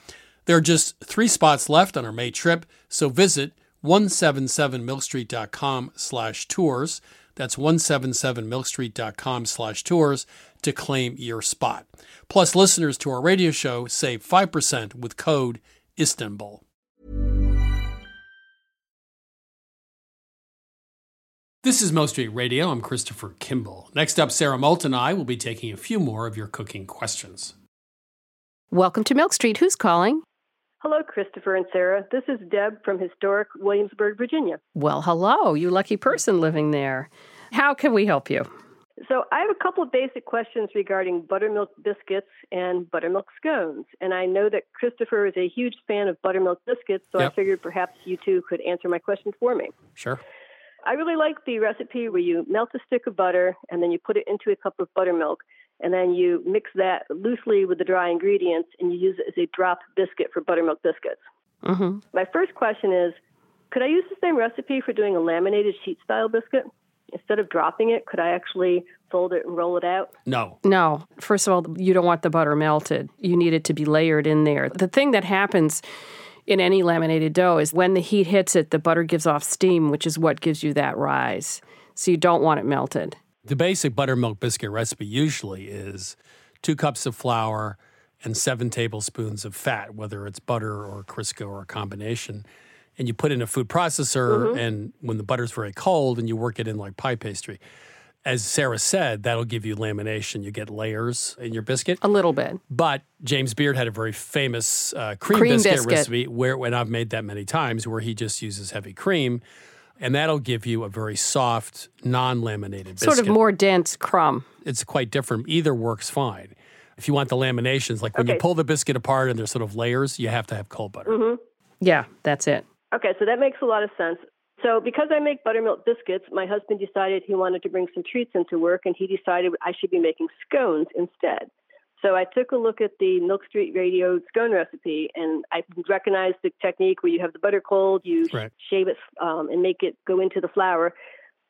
There are just three spots left on our May trip, so visit 177milkstreet.com slash tours. That's 177milkstreet.com slash tours to claim your spot. Plus, listeners to our radio show save 5% with code ISTANBUL. This is Milk Street Radio. I'm Christopher Kimball. Next up, Sarah Moulton and I will be taking a few more of your cooking questions. Welcome to Milk Street. Who's calling? Hello, Christopher and Sarah. This is Deb from historic Williamsburg, Virginia. Well, hello, you lucky person living there. How can we help you? So, I have a couple of basic questions regarding buttermilk biscuits and buttermilk scones. And I know that Christopher is a huge fan of buttermilk biscuits, so Yep. I figured perhaps you two could answer my questions for me. Sure. I really like the recipe where you melt a stick of butter and then you put it into a cup of buttermilk and then you mix that loosely with the dry ingredients and you use it as a drop biscuit for buttermilk biscuits. Mm-hmm. My first question is could I use the same recipe for doing a laminated sheet style biscuit? Instead of dropping it, could I actually fold it and roll it out? No. No. First of all, you don't want the butter melted. You need it to be layered in there. The thing that happens in any laminated dough is when the heat hits it, the butter gives off steam, which is what gives you that rise. So you don't want it melted. The basic buttermilk biscuit recipe usually is two cups of flour and seven tablespoons of fat, whether it's butter or Crisco or a combination. And you put in a food processor, Mhm. and when the butter's very cold, and you work it in like pie pastry. As Sarah said, that'll give you lamination. You get layers in your biscuit. A little bit. But James Beard had a very famous uh, cream, Cream biscuit, biscuit. recipe where, when I've made that many times, where he just uses heavy cream, and that'll give you a very soft, non-laminated biscuit. Sort of more dense crumb. It's quite different. Either works fine. If you want the laminations, like when you pull the biscuit apart and there's sort of layers, you have to have cold butter. Mm-hmm. Yeah, that's it. Okay, so that makes a lot of sense. So, because I make buttermilk biscuits, my husband decided he wanted to bring some treats into work, and he decided I should be making scones instead. So, I took a look at the Milk Street Radio scone recipe, and I recognized the technique where you have the butter cold, you Right. shave it, um, and make it go into the flour.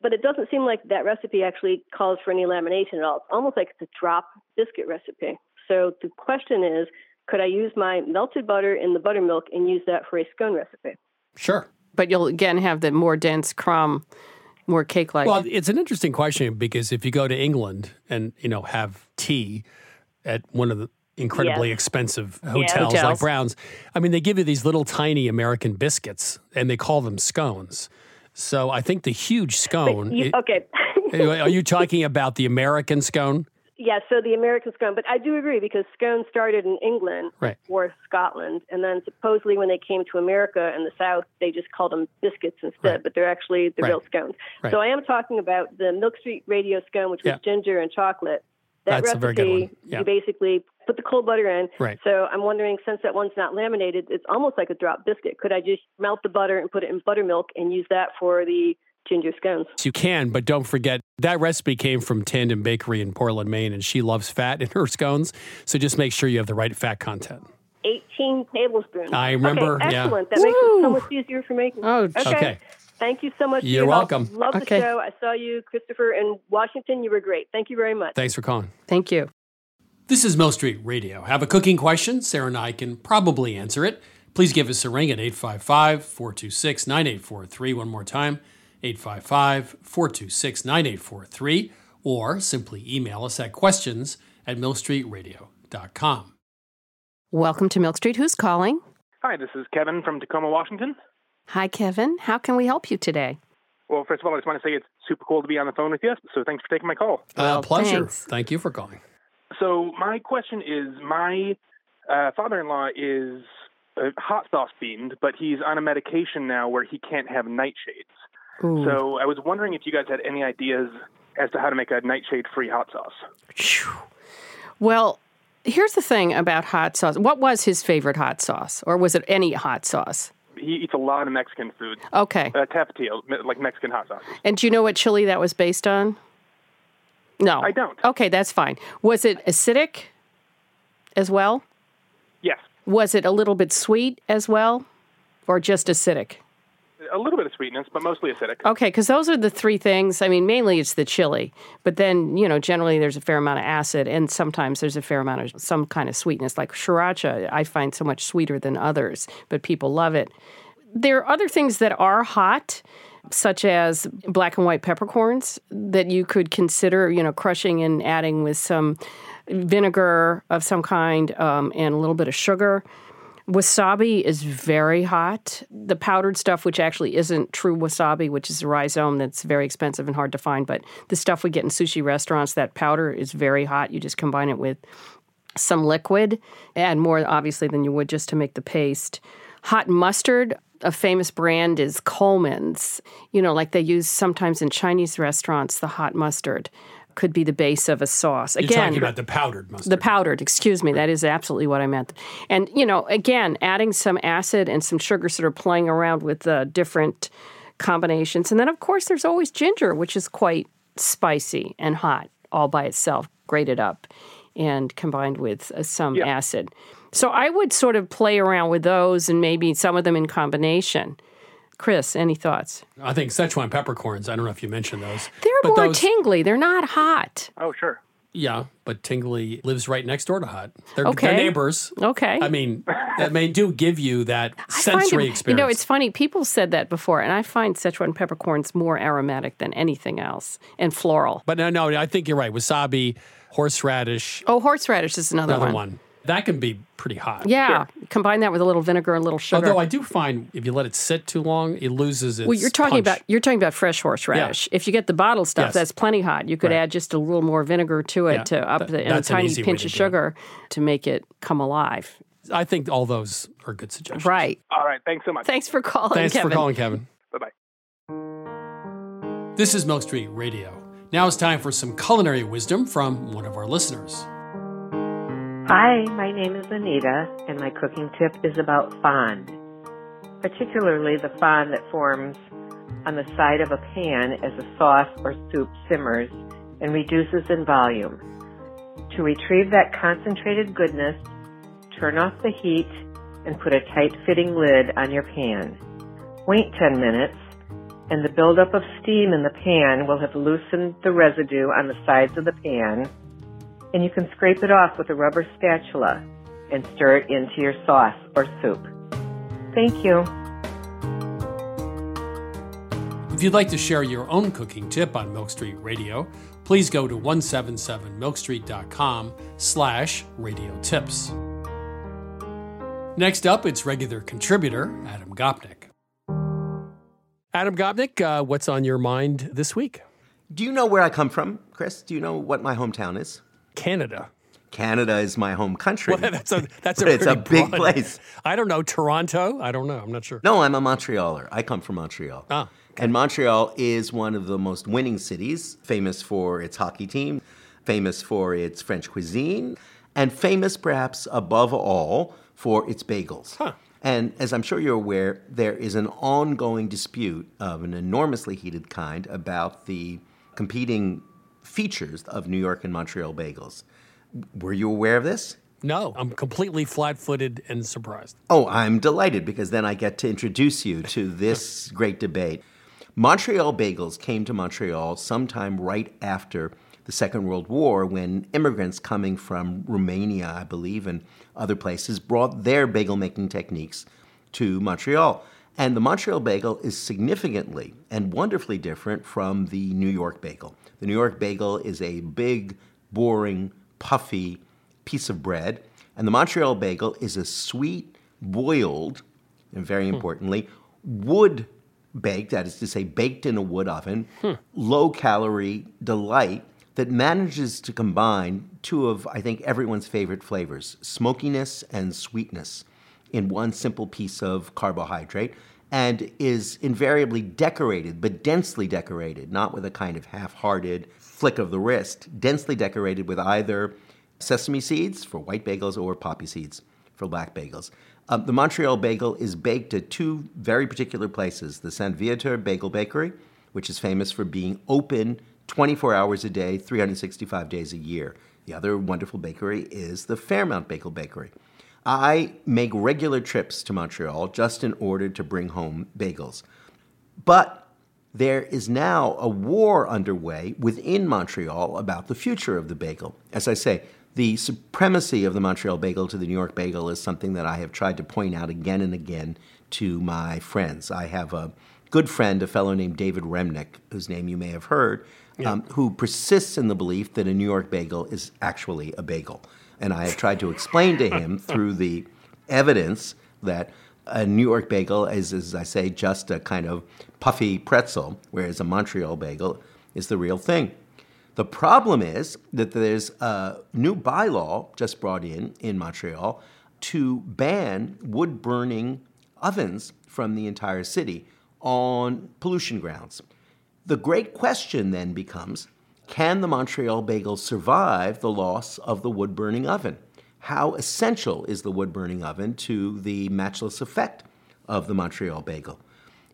But it doesn't seem like that recipe actually calls for any lamination at all. It's almost like it's a drop biscuit recipe. So, the question is could I use my melted butter in the buttermilk and use that for a scone recipe? Sure. But you'll again have the more dense crumb, more cake like. Well, it's an interesting question because if you go to England and you know have tea at one of the incredibly Yes. expensive Yeah. hotels, like Brown's, I mean they give you these little tiny American biscuits and they call them scones. So I think the huge scone. You- it- okay. are you talking about the American scone? Yeah, so the American scone, but I do agree because scone started in England Right. or Scotland, and then supposedly when they came to America and the South, they just called them biscuits instead, Right. but they're actually the Right. real scones. So I am talking about the Milk Street Radio scone, which was Yeah. ginger and chocolate. That That's a very good recipe, one. Yeah. you basically put the cold butter in. Right. So I'm wondering, since that one's not laminated, it's almost like a drop biscuit. Could I just melt the butter and put it in buttermilk and use that for the ginger scones? You can, but don't forget that recipe came from Tandem Bakery in Portland, Maine, and she loves fat in her scones. So just make sure you have the right fat content. 18 tablespoons. I remember, Okay, yeah. excellent. That makes it so much easier for making. Oh, okay. Okay. Thank you so much. You're your help. welcome. Love the Okay. show. I saw you, Christopher, in Washington. You were great. Thank you very much. Thanks for calling. Thank you. This is Milk Street Radio. Have a cooking question? Sarah and I can probably answer it. Please give us a ring at 855 426 9843. One more time 855 426 9843. Or simply email us at questions at milkstreetradio.com. Welcome to Milk Street. Who's calling? Hi, this is Kevin from Tacoma, Washington. Hi, Kevin. How can we help you today? Well, first of all, I just want to say it's super cool to be on the phone with you, so thanks for taking my call. Uh, pleasure. thanks. Thank you for calling. So, my question is my uh, father in law is uh, hot sauce beamed, but he's on a medication now where he can't have nightshades. Ooh. So, I was wondering if you guys had any ideas as to how to make a nightshade free hot sauce. Well, here's the thing about hot sauce. What was his favorite hot sauce? Or was it any hot sauce? He eats a lot of Mexican food. Okay. Uh, tapatio, like Mexican hot sauce. And do you know what chili that was based on? No. I don't. Okay, that's fine. Was it acidic as well? Yes, Was it a little bit sweet as well? Or just acidic? a little bit sweetness, but mostly acidic. Okay, because those are the three things. I mean, mainly it's the chili, but then, you know, generally there's a fair amount of acid, and sometimes there's a fair amount of some kind of sweetness. Like sriracha, I find so much sweeter than others, but people love it. There are other things that are hot. such as black and white peppercorns that you could consider, you know, crushing and adding with some vinegar of some kind um, and a little bit of sugar. Wasabi is very hot. The powdered stuff, which actually isn't true wasabi, which is a rhizome that's very expensive and hard to find, but the stuff we get in sushi restaurants, that powder is very hot. You just combine it with some liquid, and more obviously than you would just to make the paste. Hot mustard, a famous brand is Colman's. You know, like they use sometimes in Chinese restaurants, the hot mustard could be the base of a sauce. You're talking about the powdered mustard. The powdered, excuse me. That is absolutely what I meant. And, you know, again, adding some acid and some sugar, sort of playing around with the different combinations. And then, of course, there's always ginger, which is quite spicy and hot all by itself, grated up and combined with uh, some acid. So I would sort of play around with those and maybe some of them in combination. Chris, any thoughts? I think Szechuan peppercorns. I don't know if you mentioned those. They're but more those, tingly. They're not hot. Oh, sure. Yeah, but Tingly lives right next door to Hot. They're, Okay. they're neighbors. Okay. I mean, that may do give you that [LAUGHS] sensory it- experience. You know, it's funny. People said that before, and I find Szechuan peppercorns more aromatic than anything else and floral. but no, no, I think you're right. Wasabi, horseradish, Oh, horseradish is another, another one. one. That can be pretty hot. Yeah, combine that with a little vinegar and a little sugar. Although I do find if you let it sit too long, it loses its. well, you're talking punch. about you're talking about fresh horseradish. If you get the bottled stuff, Yes. that's plenty hot. You could Right. add just a little more vinegar to it Yeah, to up that- the and a that's an tiny pinch of do it. sugar to make it come alive. I think all those are good suggestions. Right. All right. Thanks so much. Thanks for calling. Thanks Kevin. for calling, Kevin. Bye bye. This is Milk Street Radio. Now it's time for some culinary wisdom from one of our listeners. Hi, my name is Anita, and my cooking tip is about fond, particularly the fond that forms on the side of a pan as a sauce or soup simmers and reduces in volume. To retrieve that concentrated goodness, turn off the heat and put a tight fitting lid on your pan. Wait 10 minutes, and the buildup of steam in the pan will have loosened the residue on the sides of the pan and you can scrape it off with a rubber spatula and stir it into your sauce or soup. Thank you. If you'd like to share your own cooking tip on Milk Street Radio, please go to 177milkstreet.com slash radio tips. Next up, it's regular contributor Adam Gopnik. Adam Gopnik, uh, what's on your mind this week? Do you know where I come from, Chris? Do you know what my hometown is? Canada. Canada is my home country. Well, that's a that's a, it's a big broad- place. I don't know Toronto. I don't know. I'm not sure. No, I'm a Montrealer. I come from Montreal. Ah, And Montreal is one of the most winning cities, famous for its hockey team, famous for its French cuisine, and famous perhaps above all for its bagels. And as I'm sure you're aware, there is an ongoing dispute of an enormously heated kind about the competing features of New York and Montreal bagels. Were you aware of this? No, I'm completely flat-footed and surprised. Oh, I'm delighted because then I get to introduce you to this [LAUGHS] great debate. Montreal bagels came to Montreal sometime right after the Second World War when immigrants coming from Romania, I believe, and other places brought their bagel making techniques to Montreal. And the Montreal bagel is significantly and wonderfully different from the New York bagel. The New York bagel is a big, boring, puffy piece of bread, and the Montreal bagel is a sweet, boiled, and very hmm. importantly, wood baked, that is to say, baked in a wood oven, hmm. low calorie delight that manages to combine two of, I think, everyone's favorite flavors smokiness and sweetness in one simple piece of carbohydrate and is invariably decorated, but densely decorated, not with a kind of half hearted flick of the wrist, densely decorated with either sesame seeds for white bagels or poppy seeds for black bagels. Um, the Montreal bagel is baked at two very particular places the Saint Viateur Bagel Bakery, which is famous for being open 24 hours a day, 365 days a year. The other wonderful bakery is the Fairmount Bagel Bakery. I make regular trips to Montreal just in order to bring home bagels. But there is now a war underway within Montreal about the future of the bagel. As I say, the supremacy of the Montreal bagel to the New York bagel is something that I have tried to point out again and again to my friends. I have a good friend, a fellow named David Remnick, whose name you may have heard, um, who persists in the belief that a New York bagel is actually a bagel. And I have tried to explain to him [LAUGHS] through the evidence that a New York bagel is, as I say, just a kind of puffy pretzel, whereas a Montreal bagel is the real thing. The problem is that there's a new bylaw just brought in in Montreal to ban wood burning ovens from the entire city on pollution grounds. The great question then becomes can the Montreal bagel survive the loss of the wood burning oven? How essential is the wood burning oven to the matchless effect of the Montreal bagel?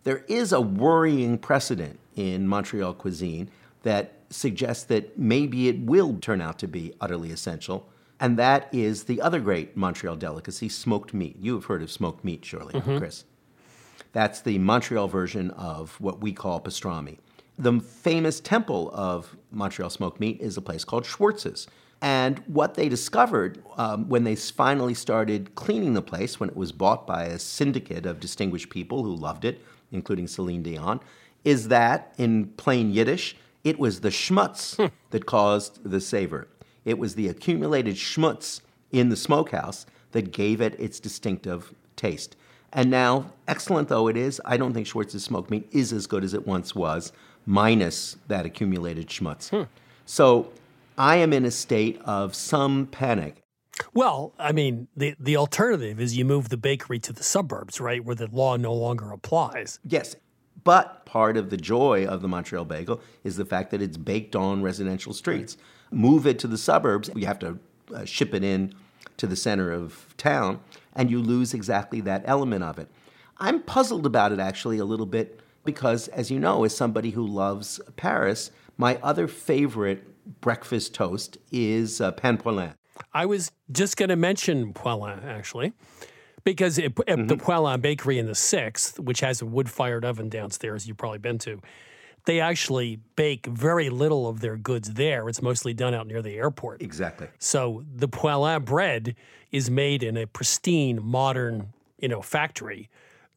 There is a worrying precedent in Montreal cuisine that suggests that maybe it will turn out to be utterly essential, and that is the other great Montreal delicacy, smoked meat. You have heard of smoked meat, surely, Mhm. Chris. That's the Montreal version of what we call pastrami. The famous temple of Montreal smoked meat is a place called Schwartz's. And what they discovered um, when they finally started cleaning the place, when it was bought by a syndicate of distinguished people who loved it, including Celine Dion, is that in plain Yiddish, it was the schmutz that caused the savor. It was the accumulated schmutz in the smokehouse that gave it its distinctive taste. And now, excellent though it is, I don't think Schwartz's smoked meat is as good as it once was, minus that accumulated schmutz. So I am in a state of some panic. Well, I mean, the, the alternative is you move the bakery to the suburbs, right, where the law no longer applies. Yes, but part of the joy of the Montreal bagel is the fact that it's baked on residential streets. Move it to the suburbs, you have to uh, ship it in to the center of town, and you lose exactly that element of it. I'm puzzled about it actually a little bit because, as you know, as somebody who loves Paris, my other favorite breakfast toast is uh, pain Poilâne. I was just going to mention Poilâne, actually, because it, at the Poilâne Bakery in the 6th, which has a wood fired oven downstairs, you've probably been to, they actually bake very little of their goods there. It's mostly done out near the airport. Exactly. So the Poilâne bread is made in a pristine, modern, you know, factory,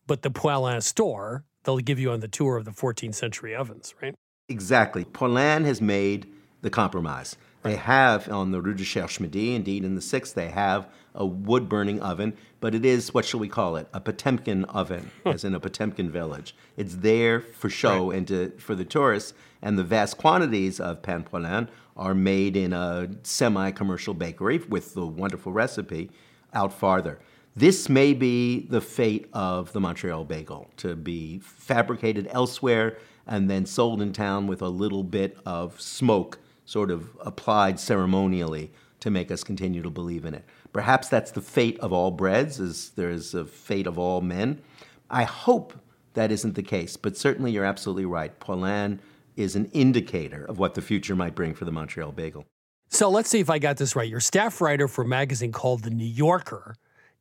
but the Poilâne store, they'll give you on the tour of the 14th century ovens, right? Exactly. Poilâne has made the compromise. They have on the Rue de Cherche Midi, indeed in the 6th, they have a wood burning oven, but it is, what shall we call it? A Potemkin oven, [LAUGHS] as in a Potemkin village. It's there for show and to, for the tourists, and the vast quantities of pain Poilâne are made in a semi commercial bakery with the wonderful recipe out farther. This may be the fate of the Montreal bagel to be fabricated elsewhere and then sold in town with a little bit of smoke sort of applied ceremonially to make us continue to believe in it. Perhaps that's the fate of all breads, as there's a fate of all men. I hope that isn't the case, but certainly you're absolutely right. Poilâne is an indicator of what the future might bring for the Montreal bagel. So let's see if I got this right. You're staff writer for a magazine called The New Yorker,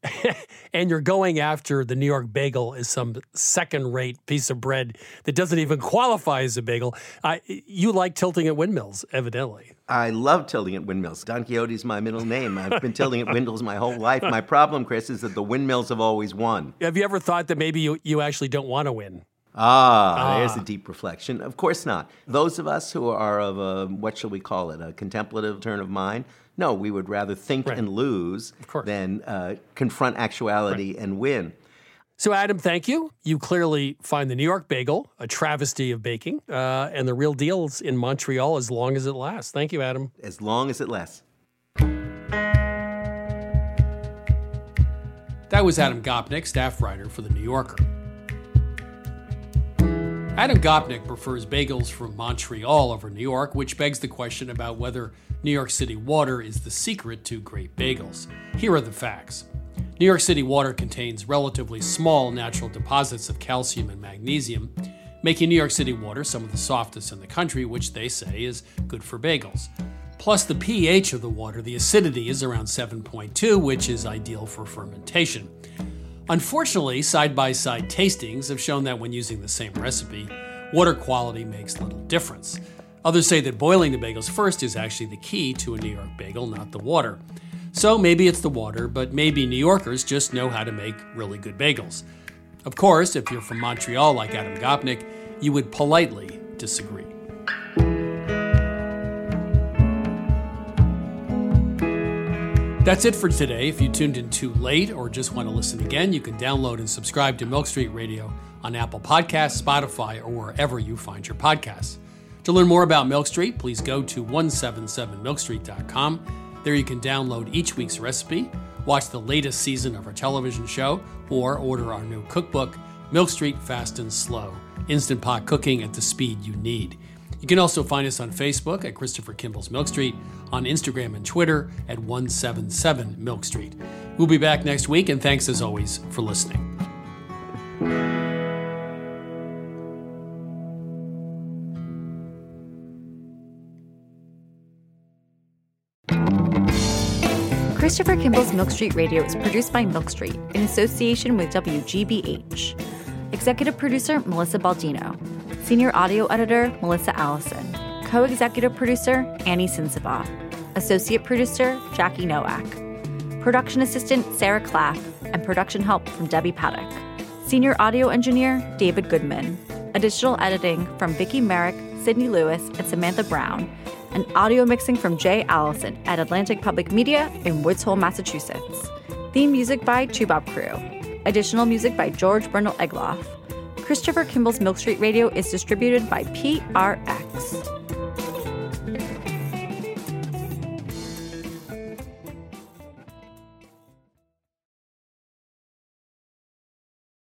[LAUGHS] and you're going after the New York bagel as some second rate piece of bread that doesn't even qualify as a bagel. I, you like tilting at windmills, evidently. I love tilting at windmills. Don Quixote's my middle name. I've been tilting at windmills my whole life. My problem, Chris, is that the windmills have always won. Have you ever thought that maybe you, you actually don't want to win? Ah, there's Ah. a deep reflection. Of course not. Those of us who are of a, what shall we call it, a contemplative turn of mind, no, we would rather think and lose than uh, confront actuality and win. So, Adam, thank you. You clearly find the New York bagel a travesty of baking, uh, and the real deal's in Montreal as long as it lasts. Thank you, Adam. As long as it lasts. That was Adam Gopnik, staff writer for The New Yorker. Adam Gopnik prefers bagels from Montreal over New York, which begs the question about whether New York City water is the secret to great bagels. Here are the facts. New York City water contains relatively small natural deposits of calcium and magnesium, making New York City water some of the softest in the country, which they say is good for bagels. Plus, the pH of the water, the acidity is around 7.2, which is ideal for fermentation. Unfortunately, side by side tastings have shown that when using the same recipe, water quality makes little difference. Others say that boiling the bagels first is actually the key to a New York bagel, not the water. So maybe it's the water, but maybe New Yorkers just know how to make really good bagels. Of course, if you're from Montreal like Adam Gopnik, you would politely disagree. That's it for today. If you tuned in too late or just want to listen again, you can download and subscribe to Milk Street Radio on Apple Podcasts, Spotify, or wherever you find your podcasts. To learn more about Milk Street, please go to 177milkstreet.com. There you can download each week's recipe, watch the latest season of our television show, or order our new cookbook, Milk Street Fast and Slow Instant Pot Cooking at the Speed You Need. You can also find us on Facebook at Christopher Kimball's Milk Street, on Instagram and Twitter at 177 Milk Street. We'll be back next week, and thanks as always for listening. Christopher Kimball's Milk Street Radio is produced by Milk Street in association with WGBH. Executive producer Melissa Baldino. Senior audio editor Melissa Allison. Co executive producer Annie Sensabaugh. Associate producer Jackie Nowak. Production assistant Sarah Claff. And production help from Debbie Paddock. Senior audio engineer David Goodman. Additional editing from Vicki Merrick, Sydney Lewis, and Samantha Brown. And audio mixing from Jay Allison at Atlantic Public Media in Woods Hole, Massachusetts. Theme music by Toubab Krewe. Additional music by George Brandl Egloff. Christopher Kimball's Milk Street Radio is distributed by PRX.